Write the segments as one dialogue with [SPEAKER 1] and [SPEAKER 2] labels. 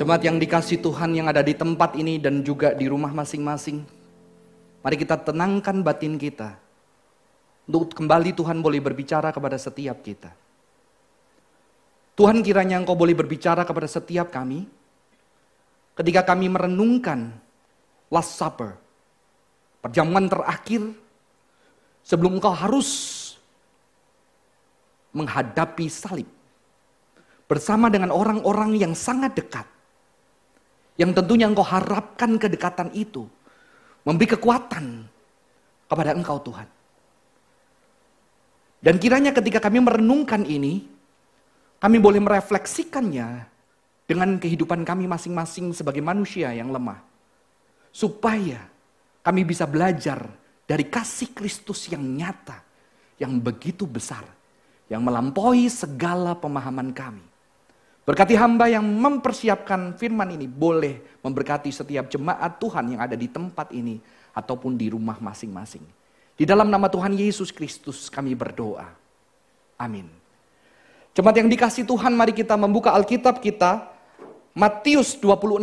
[SPEAKER 1] Jemaat yang dikasih Tuhan yang ada di tempat ini dan juga di rumah masing-masing. Mari kita tenangkan batin kita. Untuk kembali Tuhan boleh berbicara kepada setiap kita. Tuhan kiranya Engkau boleh berbicara kepada setiap kami. Ketika kami merenungkan Last Supper. Perjamuan terakhir sebelum Engkau harus menghadapi salib. Bersama dengan orang-orang yang sangat dekat yang tentunya engkau harapkan kedekatan itu. Memberi kekuatan kepada engkau Tuhan. Dan kiranya ketika kami merenungkan ini, kami boleh merefleksikannya dengan kehidupan kami masing-masing sebagai manusia yang lemah. Supaya kami bisa belajar dari kasih Kristus yang nyata, yang begitu besar, yang melampaui segala pemahaman kami. Berkati hamba yang mempersiapkan firman ini boleh memberkati setiap jemaat Tuhan yang ada di tempat ini ataupun di rumah masing-masing. Di dalam nama Tuhan Yesus Kristus kami berdoa. Amin. Jemaat yang dikasih Tuhan mari kita membuka Alkitab kita Matius 26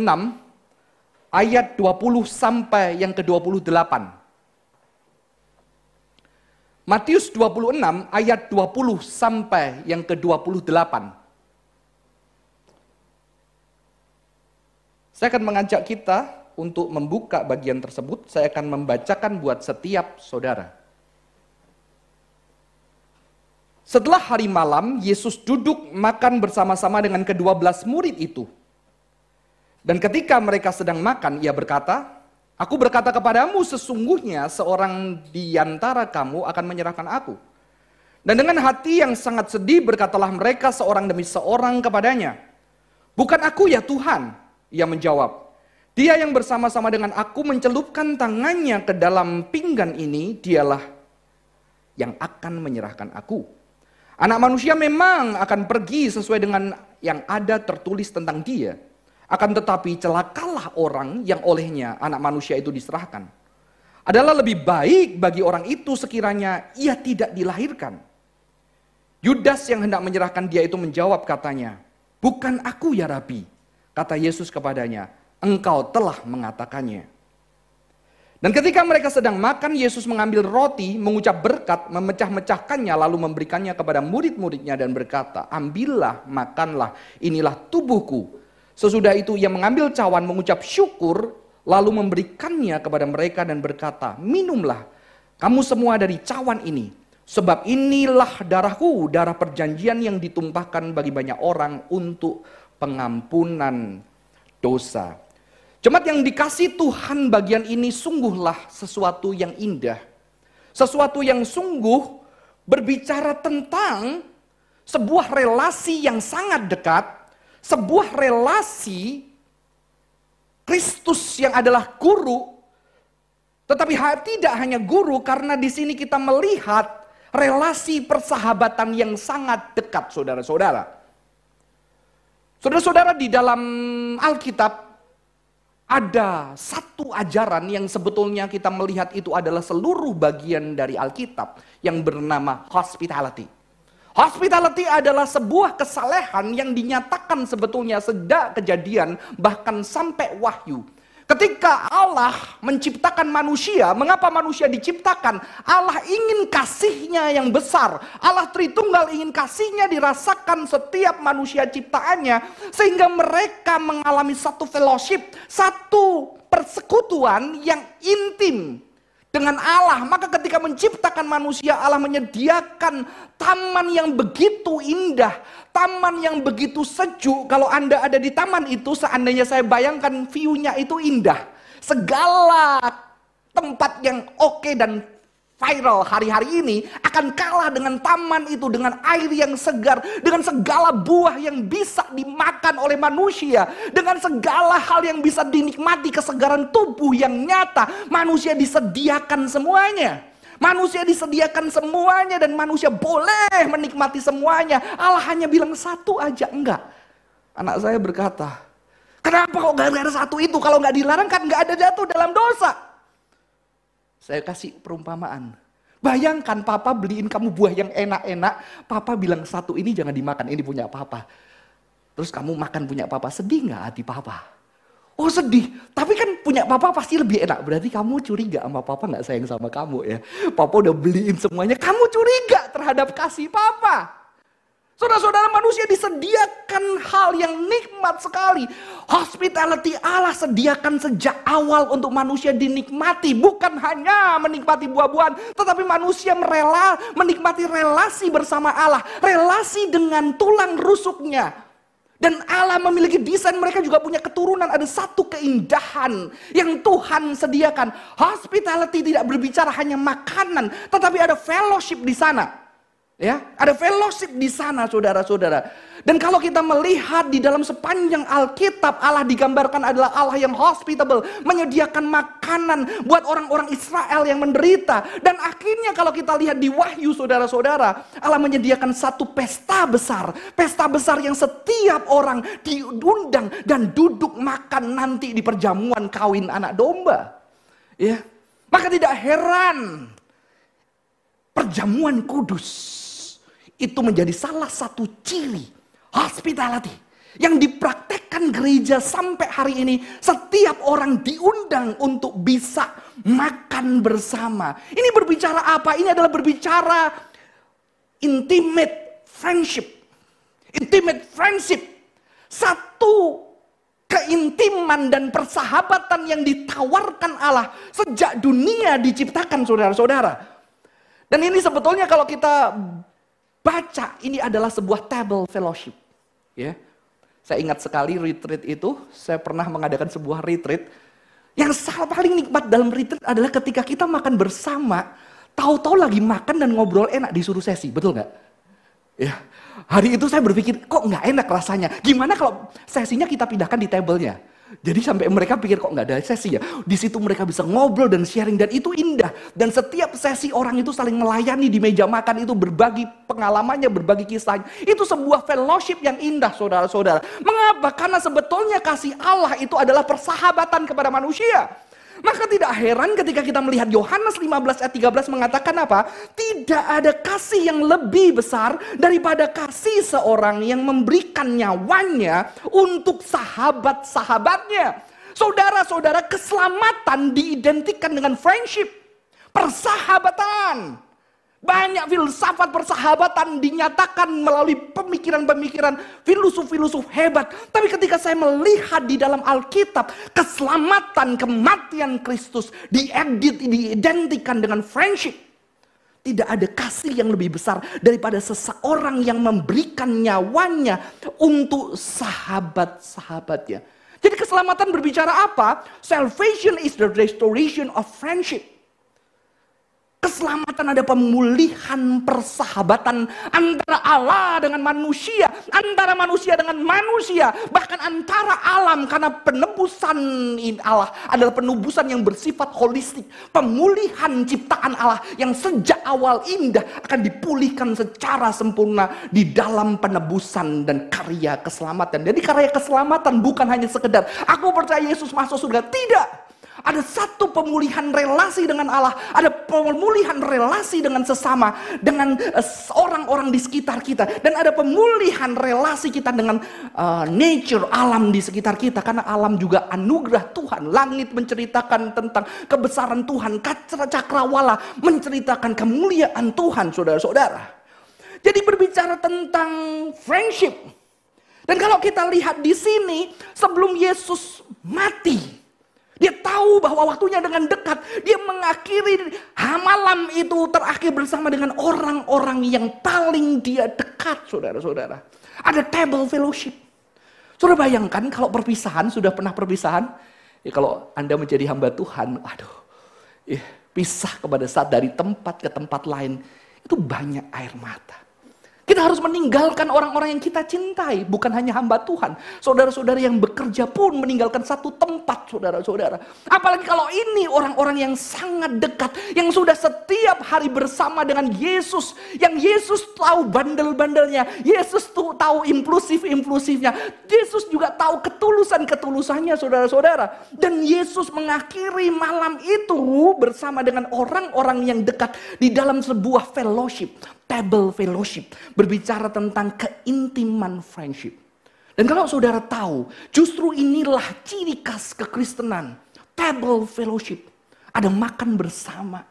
[SPEAKER 1] ayat 20 sampai yang ke-28. Matius 26 ayat 20 sampai yang ke-28. Saya akan mengajak kita untuk membuka bagian tersebut. Saya akan membacakan buat setiap saudara. Setelah hari malam, Yesus duduk makan bersama-sama dengan kedua belas murid itu. Dan ketika mereka sedang makan, ia berkata, Aku berkata kepadamu sesungguhnya seorang di antara kamu akan menyerahkan aku. Dan dengan hati yang sangat sedih berkatalah mereka seorang demi seorang kepadanya, Bukan aku ya Tuhan, ia menjawab, dia yang bersama-sama dengan aku mencelupkan tangannya ke dalam pinggan ini, dialah yang akan menyerahkan aku. Anak manusia memang akan pergi sesuai dengan yang ada tertulis tentang dia. Akan tetapi celakalah orang yang olehnya anak manusia itu diserahkan. Adalah lebih baik bagi orang itu sekiranya ia tidak dilahirkan. Yudas yang hendak menyerahkan dia itu menjawab katanya, Bukan aku ya Rabi, Kata Yesus kepadanya, engkau telah mengatakannya. Dan ketika mereka sedang makan, Yesus mengambil roti, mengucap berkat, memecah-mecahkannya, lalu memberikannya kepada murid-muridnya dan berkata, ambillah, makanlah, inilah tubuhku. Sesudah itu ia mengambil cawan, mengucap syukur, lalu memberikannya kepada mereka dan berkata, minumlah kamu semua dari cawan ini. Sebab inilah darahku, darah perjanjian yang ditumpahkan bagi banyak orang untuk pengampunan dosa. Jemaat yang dikasih Tuhan bagian ini sungguhlah sesuatu yang indah. Sesuatu yang sungguh berbicara tentang sebuah relasi yang sangat dekat, sebuah relasi Kristus yang adalah guru, tetapi tidak hanya guru karena di sini kita melihat relasi persahabatan yang sangat dekat saudara-saudara. Saudara-saudara di dalam Alkitab ada satu ajaran yang sebetulnya kita melihat itu adalah seluruh bagian dari Alkitab yang bernama hospitality. Hospitality adalah sebuah kesalehan yang dinyatakan sebetulnya sejak kejadian bahkan sampai wahyu. Ketika Allah menciptakan manusia, mengapa manusia diciptakan? Allah ingin kasihnya yang besar. Allah Tritunggal ingin kasihnya dirasakan setiap manusia ciptaannya. Sehingga mereka mengalami satu fellowship, satu persekutuan yang intim dengan Allah. Maka ketika menciptakan manusia, Allah menyediakan taman yang begitu indah, taman yang begitu sejuk. Kalau Anda ada di taman itu, seandainya saya bayangkan view-nya itu indah. Segala tempat yang oke dan viral hari-hari ini akan kalah dengan taman itu, dengan air yang segar, dengan segala buah yang bisa dimakan oleh manusia, dengan segala hal yang bisa dinikmati kesegaran tubuh yang nyata, manusia disediakan semuanya. Manusia disediakan semuanya dan manusia boleh menikmati semuanya. Allah hanya bilang satu aja, enggak. Anak saya berkata, kenapa kok gak ada satu itu? Kalau nggak dilarang kan nggak ada jatuh dalam dosa. Saya kasih perumpamaan. Bayangkan papa beliin kamu buah yang enak-enak, papa bilang satu ini jangan dimakan, ini punya papa. Terus kamu makan punya papa, sedih nggak hati papa? Oh sedih, tapi kan punya papa pasti lebih enak. Berarti kamu curiga sama papa nggak sayang sama kamu ya. Papa udah beliin semuanya, kamu curiga terhadap kasih papa. Saudara-saudara manusia disediakan hal yang nikmat sekali. Hospitality Allah sediakan sejak awal untuk manusia dinikmati. Bukan hanya menikmati buah-buahan. Tetapi manusia merela, menikmati relasi bersama Allah. Relasi dengan tulang rusuknya. Dan Allah memiliki desain mereka juga punya keturunan. Ada satu keindahan yang Tuhan sediakan. Hospitality tidak berbicara hanya makanan, tetapi ada fellowship di sana. Ya, ada fellowship di sana saudara-saudara. Dan kalau kita melihat di dalam sepanjang Alkitab Allah digambarkan adalah Allah yang hospitable, menyediakan makanan buat orang-orang Israel yang menderita. Dan akhirnya kalau kita lihat di Wahyu saudara-saudara, Allah menyediakan satu pesta besar, pesta besar yang setiap orang diundang dan duduk makan nanti di perjamuan kawin anak domba. Ya. Maka tidak heran perjamuan kudus itu menjadi salah satu ciri hospitality yang dipraktekkan gereja sampai hari ini. Setiap orang diundang untuk bisa makan bersama. Ini berbicara apa? Ini adalah berbicara intimate friendship. Intimate friendship. Satu keintiman dan persahabatan yang ditawarkan Allah sejak dunia diciptakan saudara-saudara. Dan ini sebetulnya kalau kita baca ini adalah sebuah table fellowship. Ya. Saya ingat sekali retreat itu, saya pernah mengadakan sebuah retreat. Yang paling nikmat dalam retreat adalah ketika kita makan bersama, tahu-tahu lagi makan dan ngobrol enak disuruh sesi, betul nggak? Ya, hari itu saya berpikir kok nggak enak rasanya. Gimana kalau sesinya kita pindahkan di tablenya? Jadi sampai mereka pikir kok nggak ada sesi ya. Di situ mereka bisa ngobrol dan sharing dan itu indah. Dan setiap sesi orang itu saling melayani di meja makan itu berbagi pengalamannya, berbagi kisahnya. Itu sebuah fellowship yang indah saudara-saudara. Mengapa? Karena sebetulnya kasih Allah itu adalah persahabatan kepada manusia. Maka tidak heran ketika kita melihat Yohanes 15 ayat 13 mengatakan apa? Tidak ada kasih yang lebih besar daripada kasih seorang yang memberikan nyawanya untuk sahabat-sahabatnya. Saudara-saudara, keselamatan diidentikan dengan friendship, persahabatan. Banyak filsafat persahabatan dinyatakan melalui pemikiran-pemikiran filosof-filosof hebat. Tapi ketika saya melihat di dalam Alkitab, keselamatan, kematian Kristus diedit, diidentikan dengan friendship. Tidak ada kasih yang lebih besar daripada seseorang yang memberikan nyawanya untuk sahabat-sahabatnya. Jadi keselamatan berbicara apa? Salvation is the restoration of friendship. Keselamatan ada pemulihan persahabatan antara Allah dengan manusia, antara manusia dengan manusia, bahkan antara alam karena penebusan Allah adalah penebusan yang bersifat holistik, pemulihan ciptaan Allah yang sejak awal indah akan dipulihkan secara sempurna di dalam penebusan dan karya keselamatan. Jadi karya keselamatan bukan hanya sekedar aku percaya Yesus masuk surga, tidak. Ada satu pemulihan relasi dengan Allah, ada pemulihan relasi dengan sesama, dengan uh, orang-orang di sekitar kita, dan ada pemulihan relasi kita dengan uh, nature alam di sekitar kita, karena alam juga anugerah Tuhan. Langit menceritakan tentang kebesaran Tuhan, cakrawala menceritakan kemuliaan Tuhan, saudara-saudara. Jadi berbicara tentang friendship. Dan kalau kita lihat di sini, sebelum Yesus mati, dia tahu bahwa waktunya dengan dekat. Dia mengakhiri malam itu terakhir bersama dengan orang-orang yang paling dia dekat, saudara-saudara. Ada table fellowship. Saudara bayangkan kalau perpisahan, sudah pernah perpisahan? Ya kalau Anda menjadi hamba Tuhan, aduh, ya, pisah kepada saat dari tempat ke tempat lain, itu banyak air mata. Kita harus meninggalkan orang-orang yang kita cintai, bukan hanya hamba Tuhan. Saudara-saudara yang bekerja pun meninggalkan satu tempat, saudara-saudara. Apalagi kalau ini orang-orang yang sangat dekat, yang sudah setiap hari bersama dengan Yesus, yang Yesus tahu bandel-bandelnya, Yesus tuh tahu impulsif-impulsifnya, Yesus juga tahu ketulusan-ketulusannya, saudara-saudara. Dan Yesus mengakhiri malam itu bersama dengan orang-orang yang dekat di dalam sebuah fellowship table fellowship, berbicara tentang keintiman friendship. Dan kalau saudara tahu, justru inilah ciri khas kekristenan. Table fellowship. Ada makan bersama.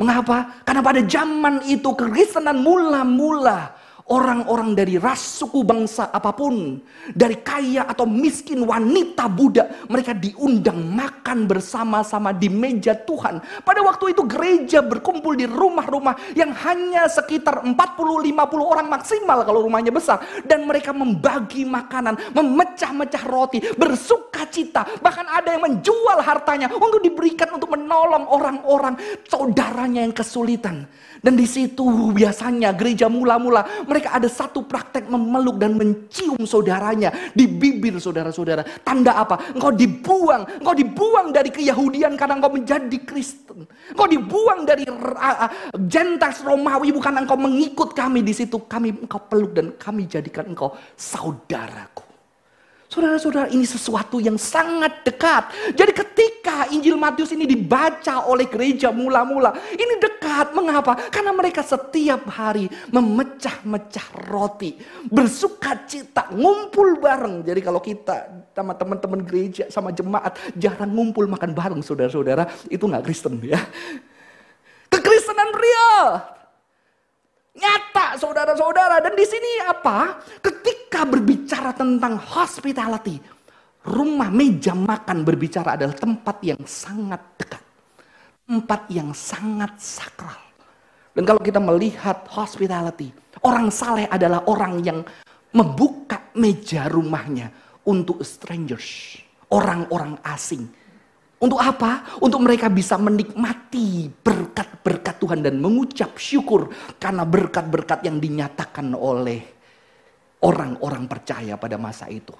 [SPEAKER 1] Mengapa? Karena pada zaman itu kekristenan mula-mula orang-orang dari ras suku bangsa apa pun, dari kaya atau miskin, wanita, budak, mereka diundang makan bersama-sama di meja Tuhan. Pada waktu itu gereja berkumpul di rumah-rumah yang hanya sekitar 40-50 orang maksimal kalau rumahnya besar. Dan mereka membagi makanan, memecah-mecah roti, bersuka cita. Bahkan ada yang menjual hartanya untuk diberikan untuk menolong orang-orang saudaranya yang kesulitan. Dan di situ biasanya gereja mula-mula mereka ada satu praktek memeluk dan mencium saudaranya di bibir saudara-saudara. Tanda apa? Engkau dibuang, engkau dibuang dari keyahudian karena engkau menjadi Kristen. Engkau dibuang dari Gentiles Romawi bukan engkau mengikut kami di situ. Kami engkau peluk dan kami jadikan engkau saudaraku. Saudara-saudara ini sesuatu yang sangat dekat. Jadi ketika Injil Matius ini dibaca oleh gereja mula-mula. Ini dekat. Mengapa? Karena mereka setiap hari memecah-mecah roti. Bersuka cita. Ngumpul bareng. Jadi kalau kita sama teman-teman gereja, sama jemaat. Jarang ngumpul makan bareng saudara-saudara. Itu nggak Kristen ya. Kekristenan real. Nyata saudara-saudara. Dan di sini apa? Ketika berbicara tentang hospitality. Rumah meja makan berbicara adalah tempat yang sangat dekat. Tempat yang sangat sakral. Dan kalau kita melihat hospitality. Orang saleh adalah orang yang membuka meja rumahnya untuk strangers. Orang-orang asing untuk apa? Untuk mereka bisa menikmati berkat-berkat Tuhan dan mengucap syukur karena berkat-berkat yang dinyatakan oleh orang-orang percaya pada masa itu.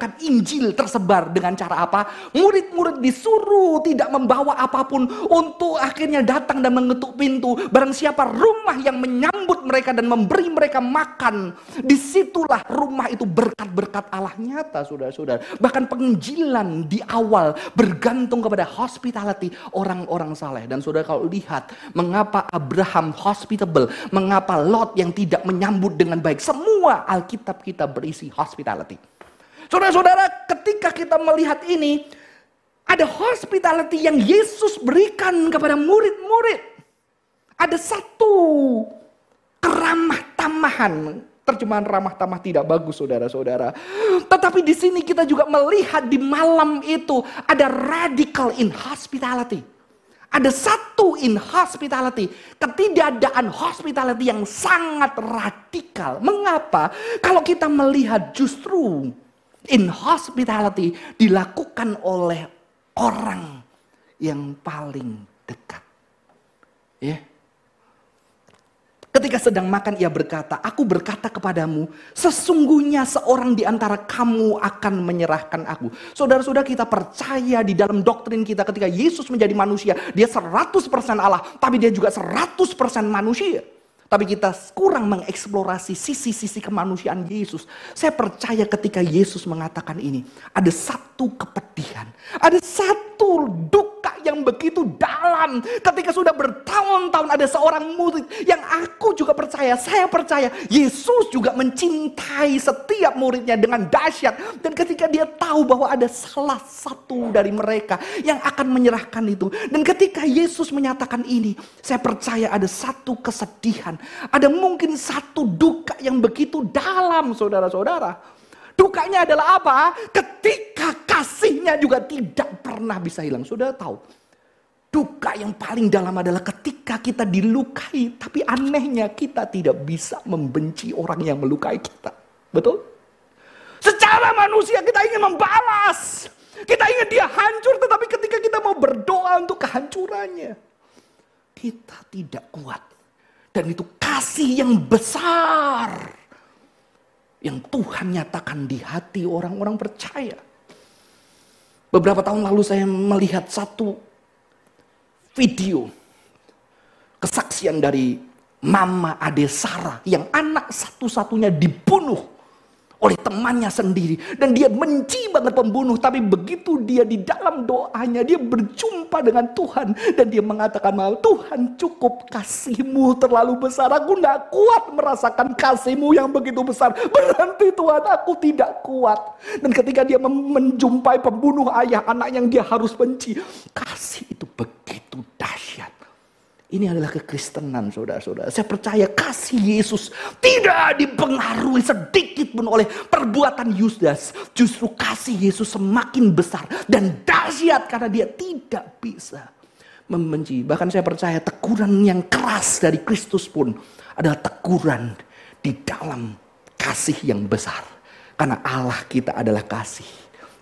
[SPEAKER 1] Bahkan Injil tersebar dengan cara apa? Murid-murid disuruh tidak membawa apa pun untuk akhirnya datang dan mengetuk pintu. Barang siapa rumah yang menyambut mereka dan memberi mereka makan. Di situlah rumah itu berkat-berkat Allah nyata saudara-saudara. Bahkan penginjilan di awal bergantung kepada hospitality orang-orang saleh. Dan saudara kalau lihat mengapa Abraham hospitable. Mengapa Lot yang tidak menyambut dengan baik. Semua Alkitab kita berisi hospitality. Saudara-saudara, ketika kita melihat ini, ada hospitality yang Yesus berikan kepada murid-murid. Ada satu keramah tamahan. Terjemahan ramah tamah tidak bagus saudara-saudara. Tetapi di sini kita juga melihat di malam itu ada radical in hospitality. Ada satu in hospitality, ketidakadaan hospitality yang sangat radikal. Mengapa? Kalau kita melihat justru in hospitality dilakukan oleh orang yang paling dekat. Ya. Ketika sedang makan ia berkata, aku berkata kepadamu, sesungguhnya seorang di antara kamu akan menyerahkan aku. Saudara-saudara kita percaya di dalam doktrin kita ketika Yesus menjadi manusia, dia 100% Allah, tapi dia juga 100% manusia. Tapi kita kurang mengeksplorasi sisi-sisi kemanusiaan Yesus. Saya percaya ketika Yesus mengatakan ini, ada satu kepedihan, ada satu duka yang begitu dalam. Ketika sudah bertahun-tahun ada seorang murid yang aku juga percaya, saya percaya Yesus juga mencintai setiap muridnya dengan dahsyat. Dan ketika dia tahu bahwa ada salah satu dari mereka yang akan menyerahkan itu. Dan ketika Yesus menyatakan ini, saya percaya ada satu kesedihan ada mungkin satu duka yang begitu dalam saudara-saudara. Dukanya adalah apa? Ketika kasihnya juga tidak pernah bisa hilang. Saudara tahu, duka yang paling dalam adalah ketika kita dilukai. Tapi anehnya kita tidak bisa membenci orang yang melukai kita. Betul? Secara manusia kita ingin membalas. Kita ingin dia hancur tetapi ketika kita mau berdoa untuk kehancurannya. Kita tidak kuat. Dan itu kasih yang besar. Yang Tuhan nyatakan di hati orang-orang percaya. Beberapa tahun lalu saya melihat satu video. Kesaksian dari Mama Ade Sarah yang anak satu-satunya dibunuh oleh temannya sendiri. Dan dia benci banget pembunuh tapi begitu dia di dalam doanya dia berjumpa dengan Tuhan. Dan dia mengatakan Tuhan cukup kasihmu terlalu besar. Aku tidak kuat merasakan kasihmu yang begitu besar. Berhenti Tuhan aku tidak kuat. Dan ketika dia menjumpai pembunuh ayah anak yang dia harus benci kasih itu begitu dahsyat ini adalah kekristenan saudara-saudara. Saya percaya kasih Yesus tidak dipengaruhi sedikit pun oleh perbuatan Yudas. Justru kasih Yesus semakin besar dan dahsyat karena dia tidak bisa membenci. Bahkan saya percaya teguran yang keras dari Kristus pun adalah teguran di dalam kasih yang besar. Karena Allah kita adalah kasih.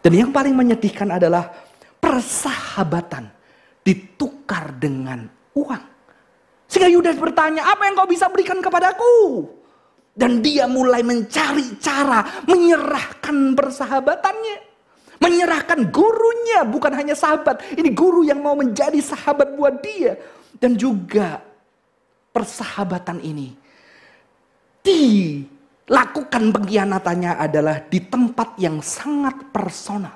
[SPEAKER 1] Dan yang paling menyedihkan adalah persahabatan ditukar dengan uang. Sehingga Yudas bertanya, apa yang kau bisa berikan kepadaku? Dan dia mulai mencari cara menyerahkan persahabatannya. Menyerahkan gurunya, bukan hanya sahabat. Ini guru yang mau menjadi sahabat buat dia. Dan juga persahabatan ini dilakukan pengkhianatannya adalah di tempat yang sangat personal.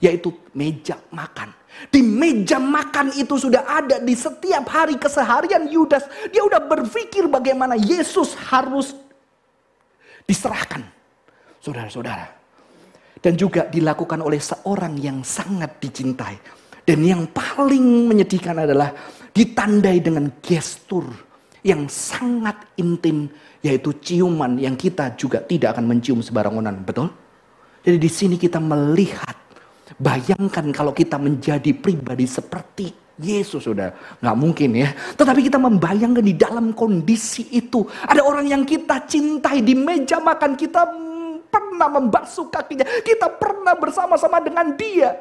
[SPEAKER 1] Yaitu meja makan. Di meja makan itu sudah ada di setiap hari keseharian Yudas. Dia udah berpikir bagaimana Yesus harus diserahkan. Saudara-saudara. Dan juga dilakukan oleh seorang yang sangat dicintai. Dan yang paling menyedihkan adalah ditandai dengan gestur yang sangat intim yaitu ciuman yang kita juga tidak akan mencium sembarangan, betul? Jadi di sini kita melihat Bayangkan kalau kita menjadi pribadi seperti Yesus sudah. Nggak mungkin ya. Tetapi kita membayangkan di dalam kondisi itu ada orang yang kita cintai di meja makan. Kita pernah membasuh kakinya, kita pernah bersama-sama dengan dia.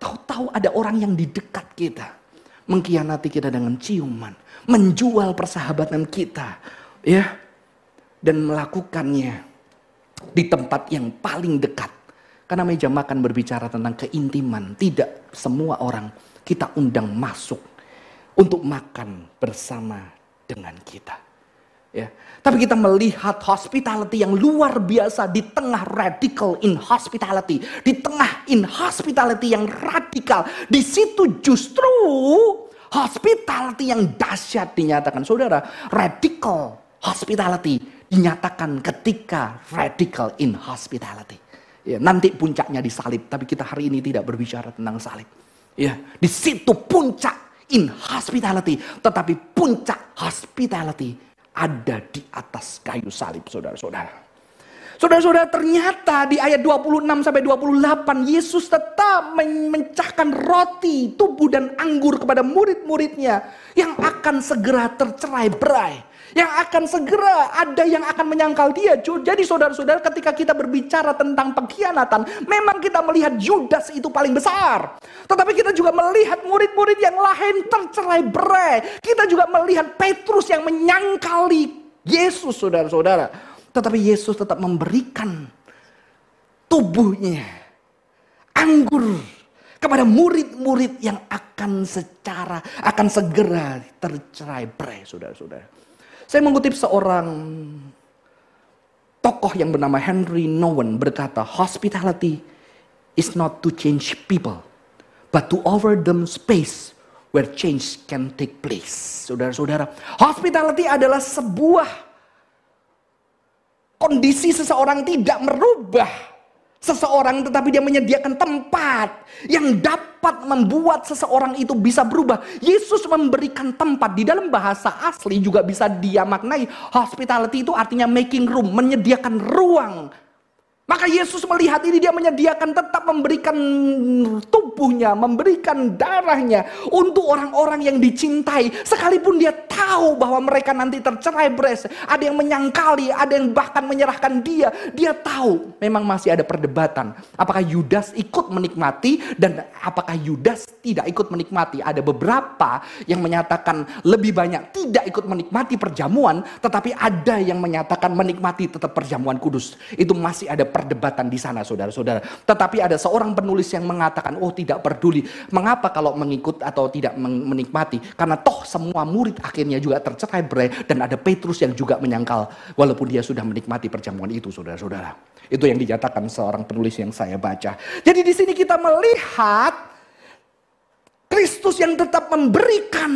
[SPEAKER 1] Tahu-tahu ada orang yang di dekat kita. Mengkhianati kita dengan ciuman, menjual persahabatan kita, ya, dan melakukannya di tempat yang paling dekat karena meja makan berbicara tentang keintiman. Tidak semua orang kita undang masuk untuk makan bersama dengan kita. Ya. Tapi kita melihat hospitality yang luar biasa di tengah radical in hospitality. Di tengah in hospitality yang radikal. Di situ justru hospitality yang dahsyat dinyatakan. Saudara, radical hospitality dinyatakan ketika radical in hospitality. Ya, nanti puncaknya disalib, tapi kita hari ini tidak berbicara tentang salib. Ya, di situ puncak in hospitality, tetapi puncak hospitality ada di atas kayu salib, saudara-saudara. Saudara-saudara, ternyata di ayat 26 sampai 28 Yesus tetap memecahkan roti, tubuh dan anggur kepada murid-muridnya yang akan segera tercerai berai yang akan segera ada yang akan menyangkal dia. Jadi saudara-saudara ketika kita berbicara tentang pengkhianatan, memang kita melihat Judas itu paling besar. Tetapi kita juga melihat murid-murid yang lain tercerai berai. Kita juga melihat Petrus yang menyangkali Yesus saudara-saudara. Tetapi Yesus tetap memberikan tubuhnya anggur kepada murid-murid yang akan secara akan segera tercerai berai saudara-saudara. Saya mengutip seorang tokoh yang bernama Henry Nowen berkata, hospitality is not to change people, but to offer them space where change can take place. Saudara-saudara, hospitality adalah sebuah kondisi seseorang tidak merubah seseorang tetapi dia menyediakan tempat yang dapat membuat seseorang itu bisa berubah. Yesus memberikan tempat di dalam bahasa asli juga bisa dia maknai hospitality itu artinya making room, menyediakan ruang maka Yesus melihat ini dia menyediakan tetap memberikan tubuhnya, memberikan darahnya untuk orang-orang yang dicintai. Sekalipun dia tahu bahwa mereka nanti tercerai beres, ada yang menyangkali, ada yang bahkan menyerahkan dia. Dia tahu memang masih ada perdebatan. Apakah Yudas ikut menikmati dan apakah Yudas tidak ikut menikmati. Ada beberapa yang menyatakan lebih banyak tidak ikut menikmati perjamuan, tetapi ada yang menyatakan menikmati tetap perjamuan kudus. Itu masih ada perdebatan di sana saudara-saudara. Tetapi ada seorang penulis yang mengatakan, oh tidak peduli. Mengapa kalau mengikut atau tidak menikmati? Karena toh semua murid akhirnya juga tercerai berai dan ada Petrus yang juga menyangkal walaupun dia sudah menikmati perjamuan itu saudara-saudara. Itu yang dinyatakan seorang penulis yang saya baca. Jadi di sini kita melihat Kristus yang tetap memberikan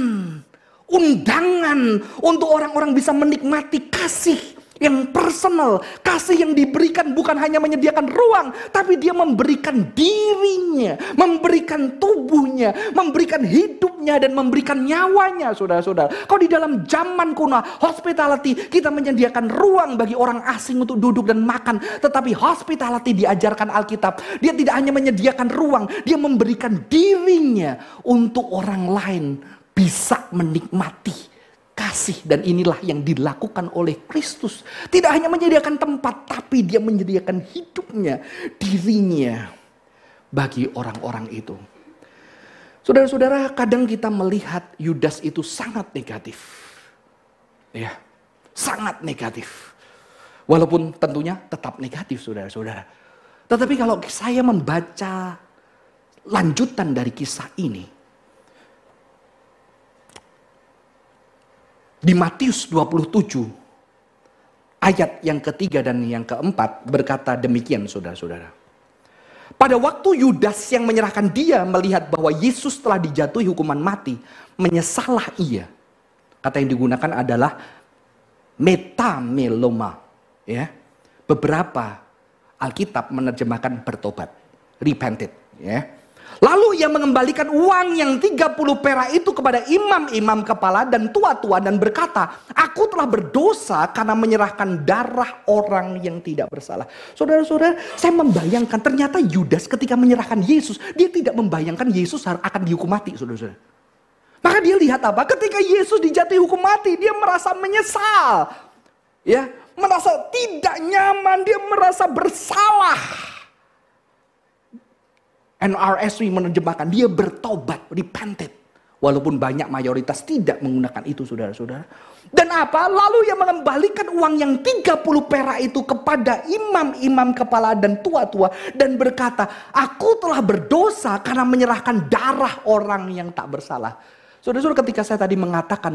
[SPEAKER 1] undangan untuk orang-orang bisa menikmati kasih yang personal, kasih yang diberikan bukan hanya menyediakan ruang, tapi dia memberikan dirinya, memberikan tubuhnya, memberikan hidupnya dan memberikan nyawanya, saudara-saudara. Kalau di dalam zaman kuno, hospitality kita menyediakan ruang bagi orang asing untuk duduk dan makan, tetapi hospitality diajarkan Alkitab, dia tidak hanya menyediakan ruang, dia memberikan dirinya untuk orang lain bisa menikmati kasih dan inilah yang dilakukan oleh Kristus. Tidak hanya menyediakan tempat tapi dia menyediakan hidupnya, dirinya bagi orang-orang itu. Saudara-saudara, kadang kita melihat Yudas itu sangat negatif. Ya, sangat negatif. Walaupun tentunya tetap negatif saudara-saudara. Tetapi kalau saya membaca lanjutan dari kisah ini, Di Matius 27 ayat yang ketiga dan yang keempat berkata demikian saudara-saudara. Pada waktu Yudas yang menyerahkan dia melihat bahwa Yesus telah dijatuhi hukuman mati, menyesalah ia. Kata yang digunakan adalah metameloma. Ya. Beberapa Alkitab menerjemahkan bertobat, repented. Ya. Lalu ia mengembalikan uang yang 30 perak itu kepada imam-imam kepala dan tua-tua dan berkata, aku telah berdosa karena menyerahkan darah orang yang tidak bersalah. Saudara-saudara, saya membayangkan ternyata Yudas ketika menyerahkan Yesus, dia tidak membayangkan Yesus akan dihukum mati, saudara-saudara. Maka dia lihat apa? Ketika Yesus dijatuhi hukum mati, dia merasa menyesal. Ya, merasa tidak nyaman, dia merasa bersalah. NRSW menerjemahkan dia bertobat, repented. Walaupun banyak mayoritas tidak menggunakan itu saudara-saudara. Dan apa? Lalu ia mengembalikan uang yang 30 perak itu kepada imam-imam kepala dan tua-tua. Dan berkata, aku telah berdosa karena menyerahkan darah orang yang tak bersalah. Saudara-saudara ketika saya tadi mengatakan,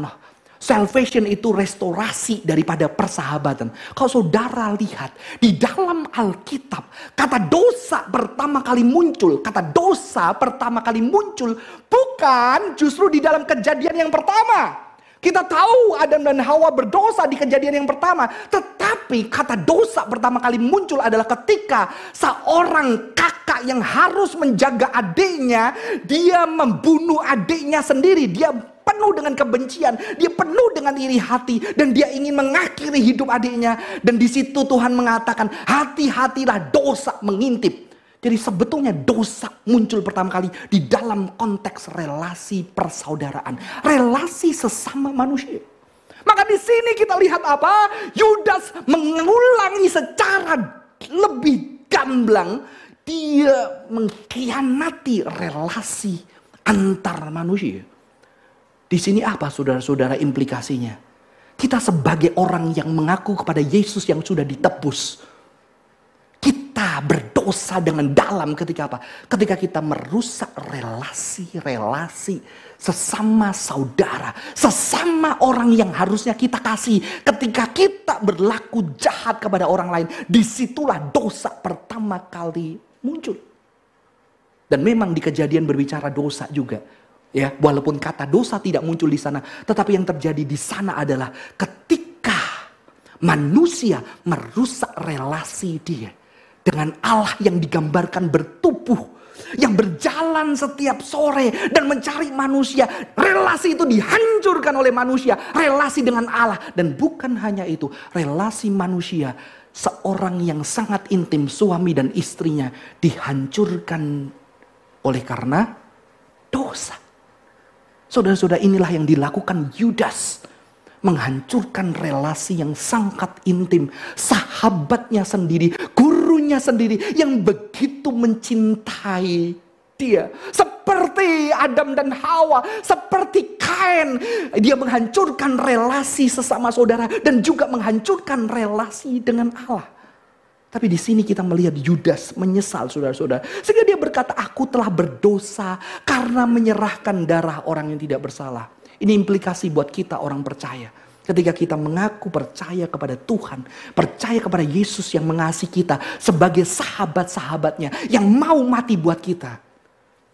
[SPEAKER 1] Salvation itu restorasi daripada persahabatan. Kalau saudara lihat di dalam Alkitab, kata dosa pertama kali muncul, kata dosa pertama kali muncul bukan justru di dalam kejadian yang pertama. Kita tahu Adam dan Hawa berdosa di kejadian yang pertama. Tetapi kata dosa pertama kali muncul adalah ketika seorang kakak yang harus menjaga adiknya, dia membunuh adiknya sendiri. Dia penuh dengan kebencian, dia penuh dengan iri hati dan dia ingin mengakhiri hidup adiknya dan di situ Tuhan mengatakan hati-hatilah dosa mengintip. Jadi sebetulnya dosa muncul pertama kali di dalam konteks relasi persaudaraan, relasi sesama manusia. Maka di sini kita lihat apa? Yudas mengulangi secara lebih gamblang dia mengkhianati relasi antar manusia. Di sini apa saudara-saudara implikasinya? Kita sebagai orang yang mengaku kepada Yesus yang sudah ditebus. Kita berdosa dengan dalam ketika apa? Ketika kita merusak relasi-relasi sesama saudara, sesama orang yang harusnya kita kasih. Ketika kita berlaku jahat kepada orang lain, di situlah dosa pertama kali muncul. Dan memang di kejadian berbicara dosa juga Ya, walaupun kata dosa tidak muncul di sana, tetapi yang terjadi di sana adalah ketika manusia merusak relasi dia dengan Allah yang digambarkan bertubuh yang berjalan setiap sore dan mencari manusia. Relasi itu dihancurkan oleh manusia, relasi dengan Allah dan bukan hanya itu, relasi manusia seorang yang sangat intim suami dan istrinya dihancurkan oleh karena dosa. Saudara-saudara inilah yang dilakukan Yudas. Menghancurkan relasi yang sangat intim. Sahabatnya sendiri, gurunya sendiri yang begitu mencintai dia. Seperti Adam dan Hawa, seperti Kain. Dia menghancurkan relasi sesama saudara dan juga menghancurkan relasi dengan Allah. Tapi di sini kita melihat Yudas menyesal saudara-saudara. Sehingga dia berkata, aku telah berdosa karena menyerahkan darah orang yang tidak bersalah. Ini implikasi buat kita orang percaya. Ketika kita mengaku percaya kepada Tuhan, percaya kepada Yesus yang mengasihi kita sebagai sahabat-sahabatnya yang mau mati buat kita.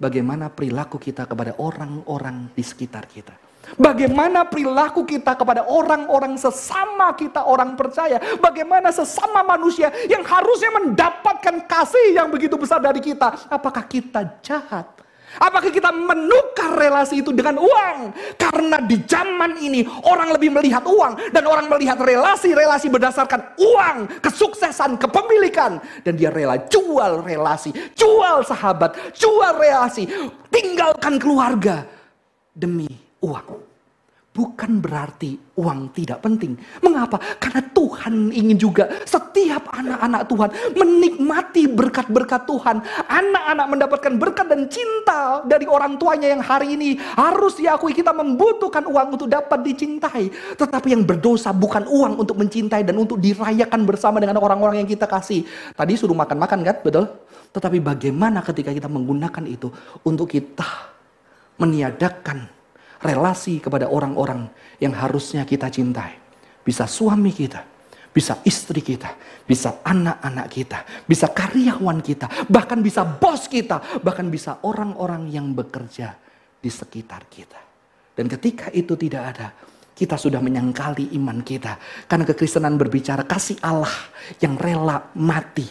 [SPEAKER 1] Bagaimana perilaku kita kepada orang-orang di sekitar kita. Bagaimana perilaku kita kepada orang-orang sesama kita orang percaya. Bagaimana sesama manusia yang harusnya mendapatkan kasih yang begitu besar dari kita. Apakah kita jahat? Apakah kita menukar relasi itu dengan uang? Karena di zaman ini orang lebih melihat uang dan orang melihat relasi-relasi berdasarkan uang, kesuksesan, kepemilikan dan dia rela jual relasi, jual sahabat, jual relasi, tinggalkan keluarga demi uang. Bukan berarti uang tidak penting. Mengapa? Karena Tuhan ingin juga setiap anak-anak Tuhan menikmati berkat-berkat Tuhan. Anak-anak mendapatkan berkat dan cinta dari orang tuanya yang hari ini harus diakui kita membutuhkan uang untuk dapat dicintai. Tetapi yang berdosa bukan uang untuk mencintai dan untuk dirayakan bersama dengan orang-orang yang kita kasih. Tadi suruh makan-makan kan? Betul? Tetapi bagaimana ketika kita menggunakan itu untuk kita meniadakan relasi kepada orang-orang yang harusnya kita cintai. Bisa suami kita, bisa istri kita, bisa anak-anak kita, bisa karyawan kita, bahkan bisa bos kita, bahkan bisa orang-orang yang bekerja di sekitar kita. Dan ketika itu tidak ada, kita sudah menyangkali iman kita. Karena kekristenan berbicara kasih Allah yang rela mati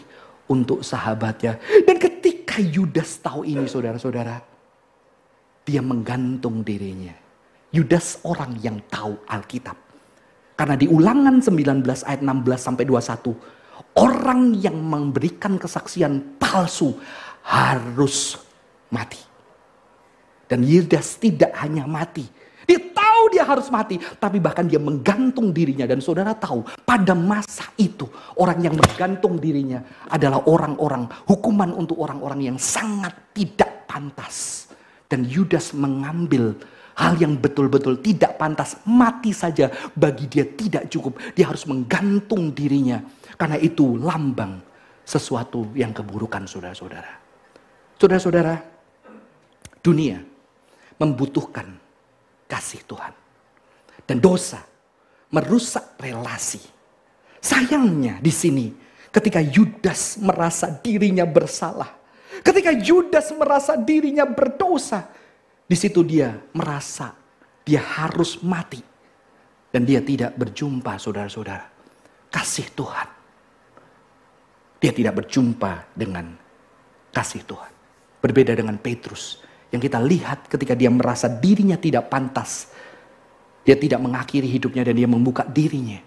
[SPEAKER 1] untuk sahabatnya. Dan ketika Yudas tahu ini saudara-saudara, dia menggantung dirinya. Yudas orang yang tahu Alkitab. Karena di ulangan 19 ayat 16 sampai 21. Orang yang memberikan kesaksian palsu harus mati. Dan Yudas tidak hanya mati. Dia tahu dia harus mati. Tapi bahkan dia menggantung dirinya. Dan saudara tahu pada masa itu. Orang yang menggantung dirinya adalah orang-orang. Hukuman untuk orang-orang yang sangat tidak pantas dan Yudas mengambil hal yang betul-betul tidak pantas mati saja bagi dia tidak cukup. Dia harus menggantung dirinya. Karena itu lambang sesuatu yang keburukan saudara-saudara. Saudara-saudara, dunia membutuhkan kasih Tuhan. Dan dosa merusak relasi. Sayangnya di sini ketika Yudas merasa dirinya bersalah, Ketika Yudas merasa dirinya berdosa, di situ dia merasa dia harus mati. Dan dia tidak berjumpa saudara-saudara. Kasih Tuhan. Dia tidak berjumpa dengan kasih Tuhan. Berbeda dengan Petrus. Yang kita lihat ketika dia merasa dirinya tidak pantas. Dia tidak mengakhiri hidupnya dan dia membuka dirinya.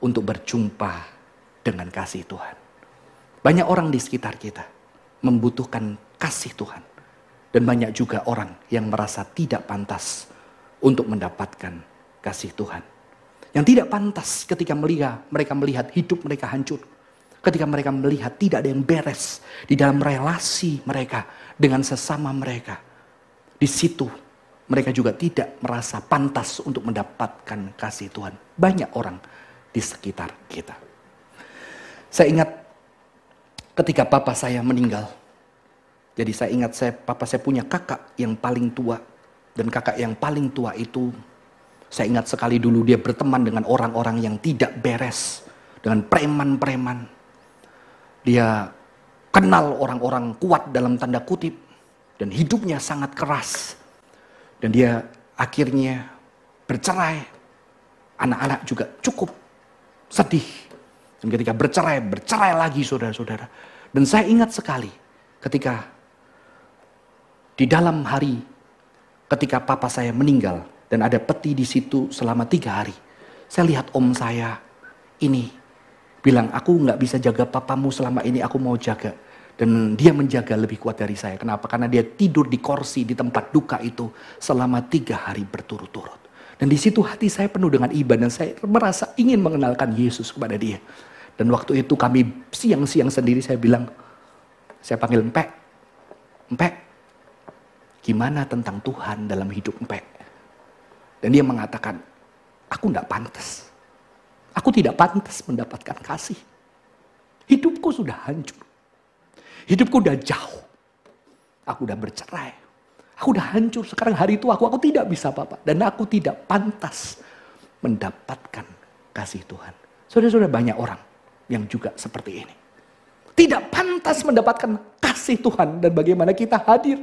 [SPEAKER 1] Untuk berjumpa dengan kasih Tuhan. Banyak orang di sekitar kita membutuhkan kasih Tuhan. Dan banyak juga orang yang merasa tidak pantas untuk mendapatkan kasih Tuhan. Yang tidak pantas ketika melihat, mereka melihat hidup mereka hancur. Ketika mereka melihat tidak ada yang beres di dalam relasi mereka dengan sesama mereka. Di situ mereka juga tidak merasa pantas untuk mendapatkan kasih Tuhan. Banyak orang di sekitar kita. Saya ingat ketika papa saya meninggal. Jadi saya ingat saya papa saya punya kakak yang paling tua dan kakak yang paling tua itu saya ingat sekali dulu dia berteman dengan orang-orang yang tidak beres dengan preman-preman. Dia kenal orang-orang kuat dalam tanda kutip dan hidupnya sangat keras. Dan dia akhirnya bercerai. Anak-anak juga cukup sedih dan ketika bercerai, bercerai lagi saudara-saudara. Dan saya ingat sekali ketika di dalam hari ketika papa saya meninggal dan ada peti di situ selama tiga hari. Saya lihat om saya ini bilang aku nggak bisa jaga papamu selama ini aku mau jaga. Dan dia menjaga lebih kuat dari saya. Kenapa? Karena dia tidur di kursi di tempat duka itu selama tiga hari berturut-turut. Dan di situ hati saya penuh dengan ibadah dan saya merasa ingin mengenalkan Yesus kepada dia. Dan waktu itu kami siang-siang sendiri saya bilang, saya panggil Empek. Empek, gimana tentang Tuhan dalam hidup Empek? Dan dia mengatakan, aku tidak pantas. Aku tidak pantas mendapatkan kasih. Hidupku sudah hancur. Hidupku sudah jauh. Aku sudah bercerai. Aku udah hancur sekarang hari itu aku aku tidak bisa Bapak dan aku tidak pantas mendapatkan kasih Tuhan. Saudara-saudara banyak orang yang juga seperti ini. Tidak pantas mendapatkan kasih Tuhan dan bagaimana kita hadir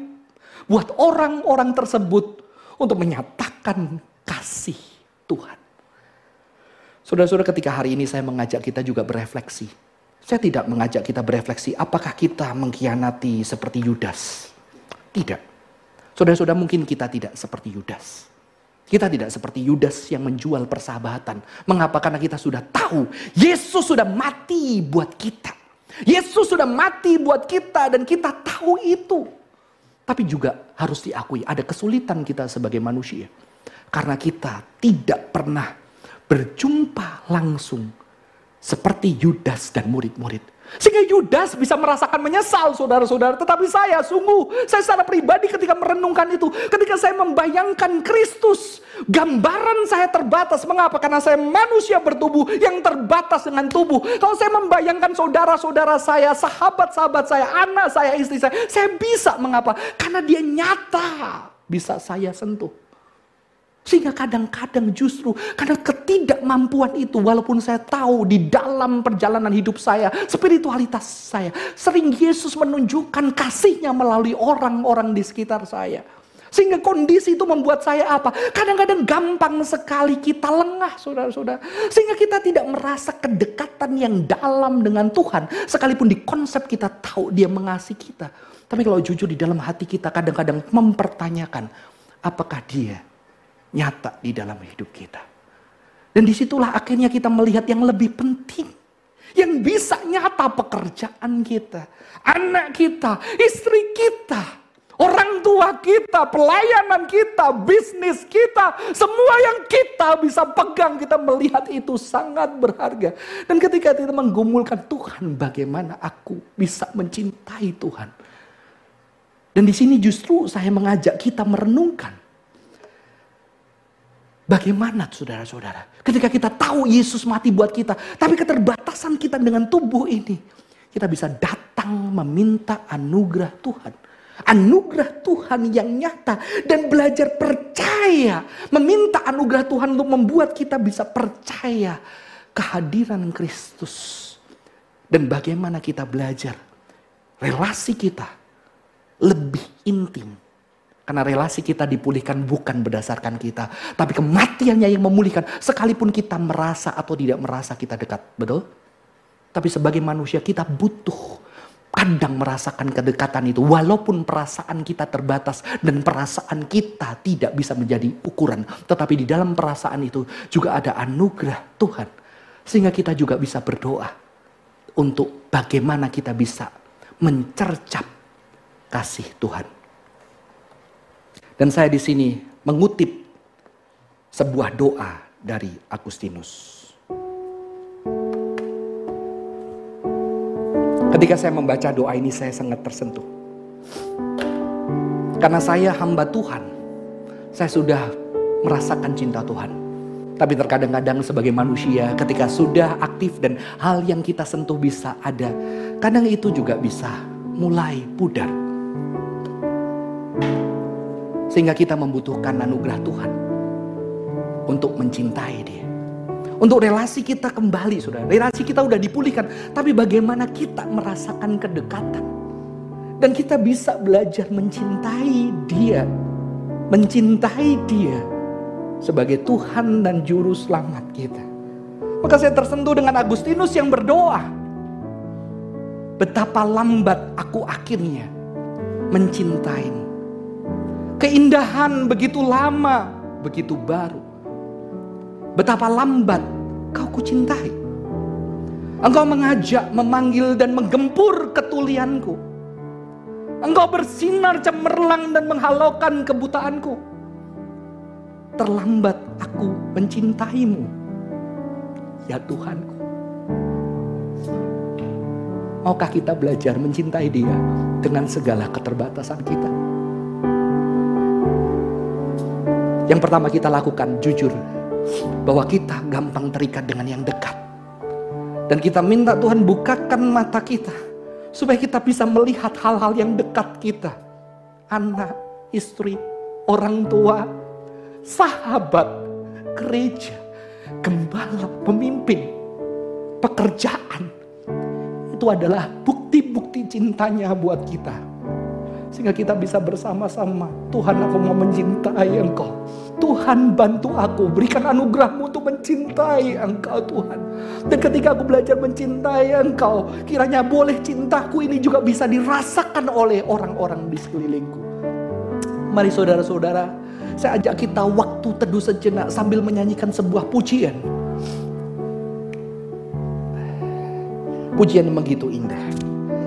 [SPEAKER 1] buat orang-orang tersebut untuk menyatakan kasih Tuhan. Saudara-saudara ketika hari ini saya mengajak kita juga berefleksi. Saya tidak mengajak kita berefleksi apakah kita mengkhianati seperti Yudas. Tidak. Saudara-saudara mungkin kita tidak seperti Yudas. Kita tidak seperti Yudas yang menjual persahabatan. Mengapa? Karena kita sudah tahu Yesus sudah mati buat kita. Yesus sudah mati buat kita dan kita tahu itu. Tapi juga harus diakui ada kesulitan kita sebagai manusia. Karena kita tidak pernah berjumpa langsung seperti Yudas dan murid-murid. Sehingga Yudas bisa merasakan menyesal saudara-saudara. Tetapi saya sungguh, saya secara pribadi ketika merenungkan itu. Ketika saya membayangkan Kristus. Gambaran saya terbatas. Mengapa? Karena saya manusia bertubuh yang terbatas dengan tubuh. Kalau saya membayangkan saudara-saudara saya, sahabat-sahabat saya, anak saya, istri saya. Saya bisa. Mengapa? Karena dia nyata. Bisa saya sentuh. Sehingga kadang-kadang justru karena ketidakmampuan itu walaupun saya tahu di dalam perjalanan hidup saya, spiritualitas saya, sering Yesus menunjukkan kasihnya melalui orang-orang di sekitar saya. Sehingga kondisi itu membuat saya apa? Kadang-kadang gampang sekali kita lengah saudara-saudara. Sehingga kita tidak merasa kedekatan yang dalam dengan Tuhan. Sekalipun di konsep kita tahu dia mengasihi kita. Tapi kalau jujur di dalam hati kita kadang-kadang mempertanyakan. Apakah dia nyata di dalam hidup kita. Dan di situlah akhirnya kita melihat yang lebih penting. Yang bisa nyata pekerjaan kita. Anak kita, istri kita. Orang tua kita, pelayanan kita, bisnis kita. Semua yang kita bisa pegang, kita melihat itu sangat berharga. Dan ketika kita menggumulkan Tuhan, bagaimana aku bisa mencintai Tuhan. Dan di sini justru saya mengajak kita merenungkan Bagaimana saudara-saudara? Ketika kita tahu Yesus mati buat kita. Tapi keterbatasan kita dengan tubuh ini. Kita bisa datang meminta anugerah Tuhan. Anugerah Tuhan yang nyata. Dan belajar percaya. Meminta anugerah Tuhan untuk membuat kita bisa percaya. Kehadiran Kristus. Dan bagaimana kita belajar. Relasi kita lebih intim karena relasi kita dipulihkan bukan berdasarkan kita. Tapi kematiannya yang memulihkan. Sekalipun kita merasa atau tidak merasa kita dekat. Betul? Tapi sebagai manusia kita butuh kadang merasakan kedekatan itu. Walaupun perasaan kita terbatas dan perasaan kita tidak bisa menjadi ukuran. Tetapi di dalam perasaan itu juga ada anugerah Tuhan. Sehingga kita juga bisa berdoa. Untuk bagaimana kita bisa mencercap kasih Tuhan. Dan saya di sini mengutip sebuah doa dari Agustinus. Ketika saya membaca doa ini saya sangat tersentuh. Karena saya hamba Tuhan. Saya sudah merasakan cinta Tuhan. Tapi terkadang-kadang sebagai manusia ketika sudah aktif dan hal yang kita sentuh bisa ada. Kadang itu juga bisa mulai pudar sehingga kita membutuhkan anugerah Tuhan untuk mencintai dia. Untuk relasi kita kembali, saudara. Relasi kita udah dipulihkan. Tapi bagaimana kita merasakan kedekatan. Dan kita bisa belajar mencintai dia. Mencintai dia. Sebagai Tuhan dan Juru Selamat kita. Maka saya tersentuh dengan Agustinus yang berdoa. Betapa lambat aku akhirnya mencintaimu. Keindahan begitu lama, begitu baru. Betapa lambat kau kucintai. Engkau mengajak, memanggil dan menggempur ketulianku. Engkau bersinar cemerlang dan menghalaukan kebutaanku. Terlambat aku mencintaimu. Ya Tuhanku. Maukah kita belajar mencintai dia dengan segala keterbatasan kita? Yang pertama kita lakukan jujur bahwa kita gampang terikat dengan yang dekat. Dan kita minta Tuhan bukakan mata kita supaya kita bisa melihat hal-hal yang dekat kita. Anak,
[SPEAKER 2] istri, orang tua, sahabat, gereja, gembala, pemimpin, pekerjaan. Itu adalah bukti-bukti cintanya buat kita. Sehingga kita bisa bersama-sama. Tuhan aku mau mencintai engkau. Tuhan bantu aku, berikan anugerahmu untuk mencintai engkau Tuhan. Dan ketika aku belajar mencintai engkau, kiranya boleh cintaku ini juga bisa dirasakan oleh orang-orang di sekelilingku. Mari saudara-saudara, saya ajak kita waktu teduh sejenak sambil menyanyikan sebuah pujian. Pujian yang begitu indah.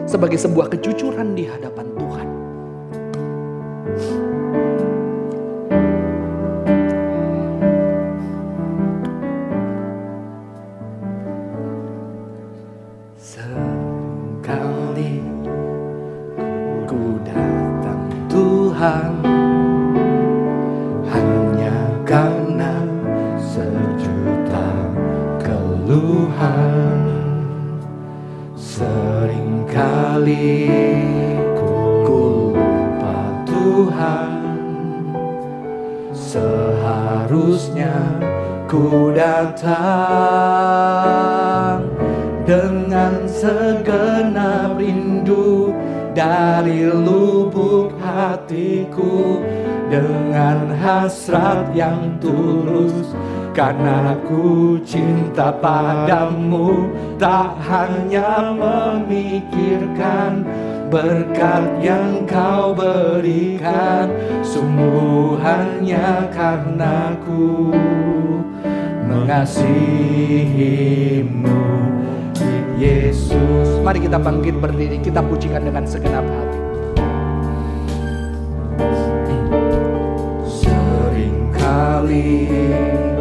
[SPEAKER 2] Sebagai sebuah kejujuran di hadapan karena ku cinta padamu tak hanya memikirkan berkat yang kau berikan sungguh hanya karena ku mengasihimu Yesus. Mari kita bangkit berdiri, kita pujikan dengan segenap hati. Seringkali aku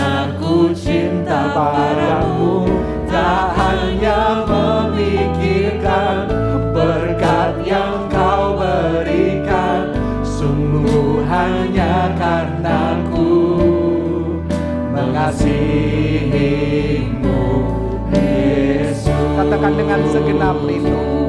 [SPEAKER 2] karena ku cinta padamu. Tak hanya memikirkan berkat yang kau berikan. Sungguh hanya karena ku mengasihimu Yesus. Katakan dengan segenap rindu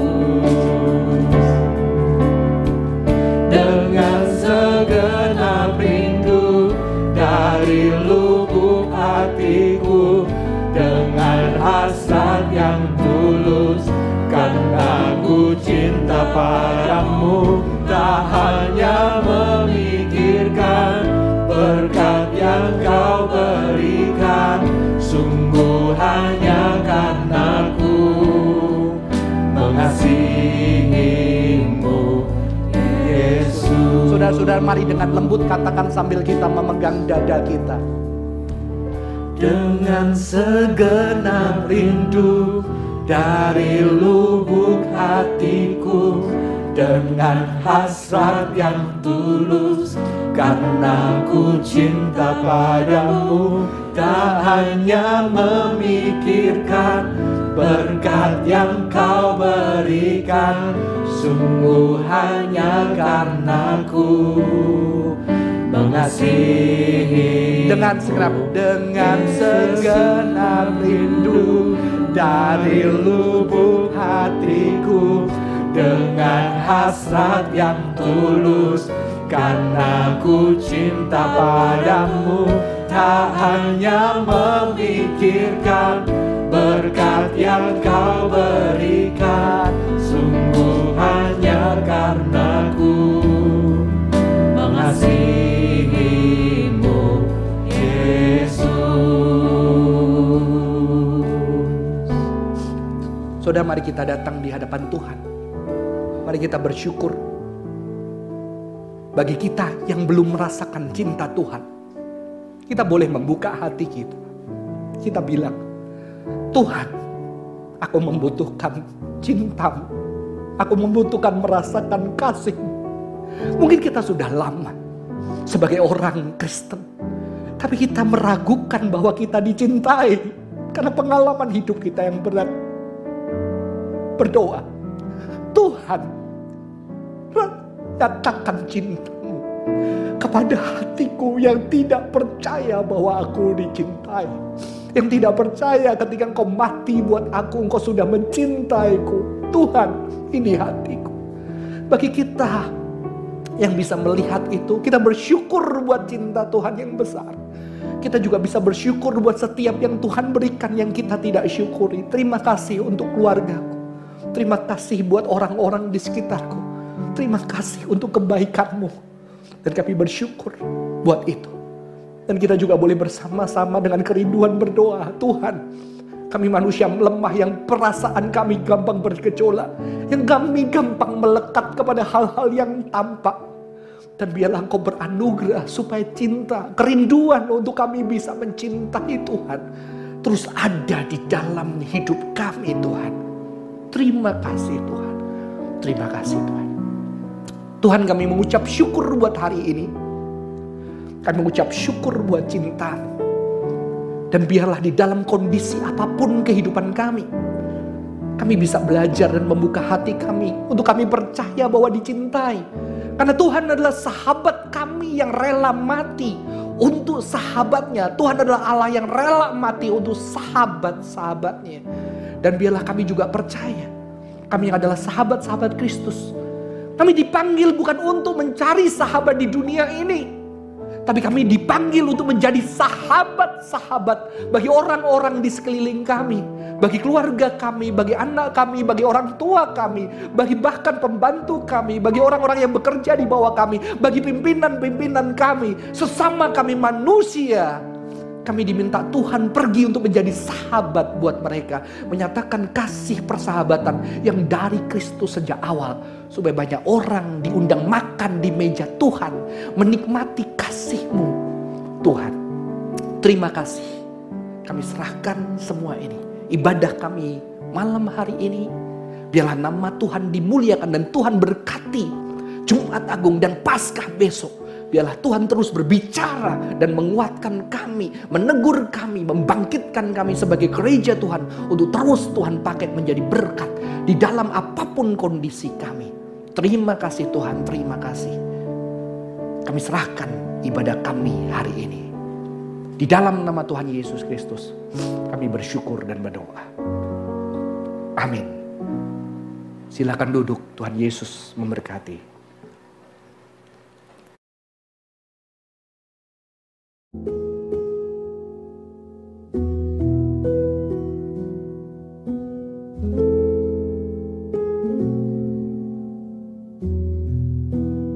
[SPEAKER 2] padamu tak hanya memikirkan berkat yang kau berikan. Sungguh hanya karena ku mengasihimu Yesus. Saudara-saudara mari dengan lembut katakan sambil kita memegang dada kita. Dengan segenap rindu dari lubuk hatiku dengan hasrat yang tulus. Karena ku cinta padamu tak hanya memikirkan berkat yang kau berikan. Sungguh hanya karena ku mengasihi. Dengan segenap dengan segenap rindu dari lubuk hatiku dengan hasrat yang tulus. Karena ku cinta padamu tak hanya memikirkan berkat yang kau berikan. Sungguh hanya karena ku mengasihimu Yesus. Saudara mari kita datang di hadapan Tuhan Mari kita bersyukur bagi kita yang belum merasakan cinta Tuhan. Kita boleh membuka hati kita. Kita bilang, Tuhan,
[SPEAKER 1] Aku membutuhkan cintamu. Aku membutuhkan merasakan kasihmu. Mungkin kita sudah lama sebagai orang Kristen. Tapi kita meragukan bahwa kita dicintai. Karena pengalaman hidup kita yang berat. Berdoa. Tuhan, nyatakan cintamu kepada hatiku yang tidak percaya bahwa aku dicintai. Yang tidak percaya ketika engkau mati buat aku, engkau sudah mencintaiku. Tuhan, ini hatiku. Bagi kita yang bisa melihat itu, kita bersyukur buat cinta Tuhan yang besar. Kita juga bisa bersyukur buat setiap yang Tuhan berikan yang kita tidak syukuri. Terima kasih untuk keluargaku. Terima kasih buat orang-orang di sekitarku. Terima kasih untuk kebaikanmu. Dan kami bersyukur buat itu. Dan kita juga boleh bersama-sama dengan kerinduan berdoa. Tuhan, kami manusia lemah yang perasaan kami gampang bergejolak. Yang kami gampang melekat kepada hal-hal yang tampak. Dan biarlah engkau beranugerah supaya cinta, kerinduan untuk kami bisa mencintai Tuhan. Terus ada di dalam hidup kami Tuhan. Terima kasih Tuhan. Terima kasih Tuhan. Tuhan kami mengucap syukur buat hari ini. Kami mengucap syukur buat cinta. Dan biarlah di dalam kondisi apa pun kehidupan kami. Kami bisa belajar dan membuka hati kami. Untuk kami percaya bahwa dicintai. Karena Tuhan adalah sahabat kami yang rela mati untuk sahabatnya. Tuhan adalah Allah yang rela mati untuk sahabat-sahabatnya. Dan biarlah kami juga percaya. Kami adalah sahabat-sahabat Kristus. Kami dipanggil bukan untuk mencari sahabat di dunia ini tapi kami dipanggil untuk menjadi sahabat-sahabat bagi orang-orang di sekeliling kami, bagi keluarga kami, bagi anak kami, bagi orang tua kami, bagi bahkan pembantu kami, bagi orang-orang yang bekerja di bawah kami, bagi pimpinan-pimpinan kami, sesama kami manusia. Kami diminta Tuhan pergi untuk menjadi sahabat buat mereka. Menyatakan kasih persahabatan yang dari Kristus sejak awal. Supaya banyak orang diundang makan di meja Tuhan. Menikmati kasih-Mu. Tuhan, terima kasih. Kami serahkan semua ini. Ibadah kami malam hari ini. Biarlah nama Tuhan dimuliakan dan Tuhan berkati Jumat Agung dan Paskah besok Biarlah Tuhan terus berbicara dan menguatkan kami, menegur kami, membangkitkan kami sebagai gereja Tuhan untuk terus Tuhan pakai menjadi berkat di dalam apa pun kondisi kami. Terima kasih Tuhan, terima kasih. Kami serahkan ibadah kami hari ini. Di dalam nama Tuhan Yesus Kristus, kami bersyukur dan berdoa. Amin. Silakan duduk, Tuhan Yesus memberkati.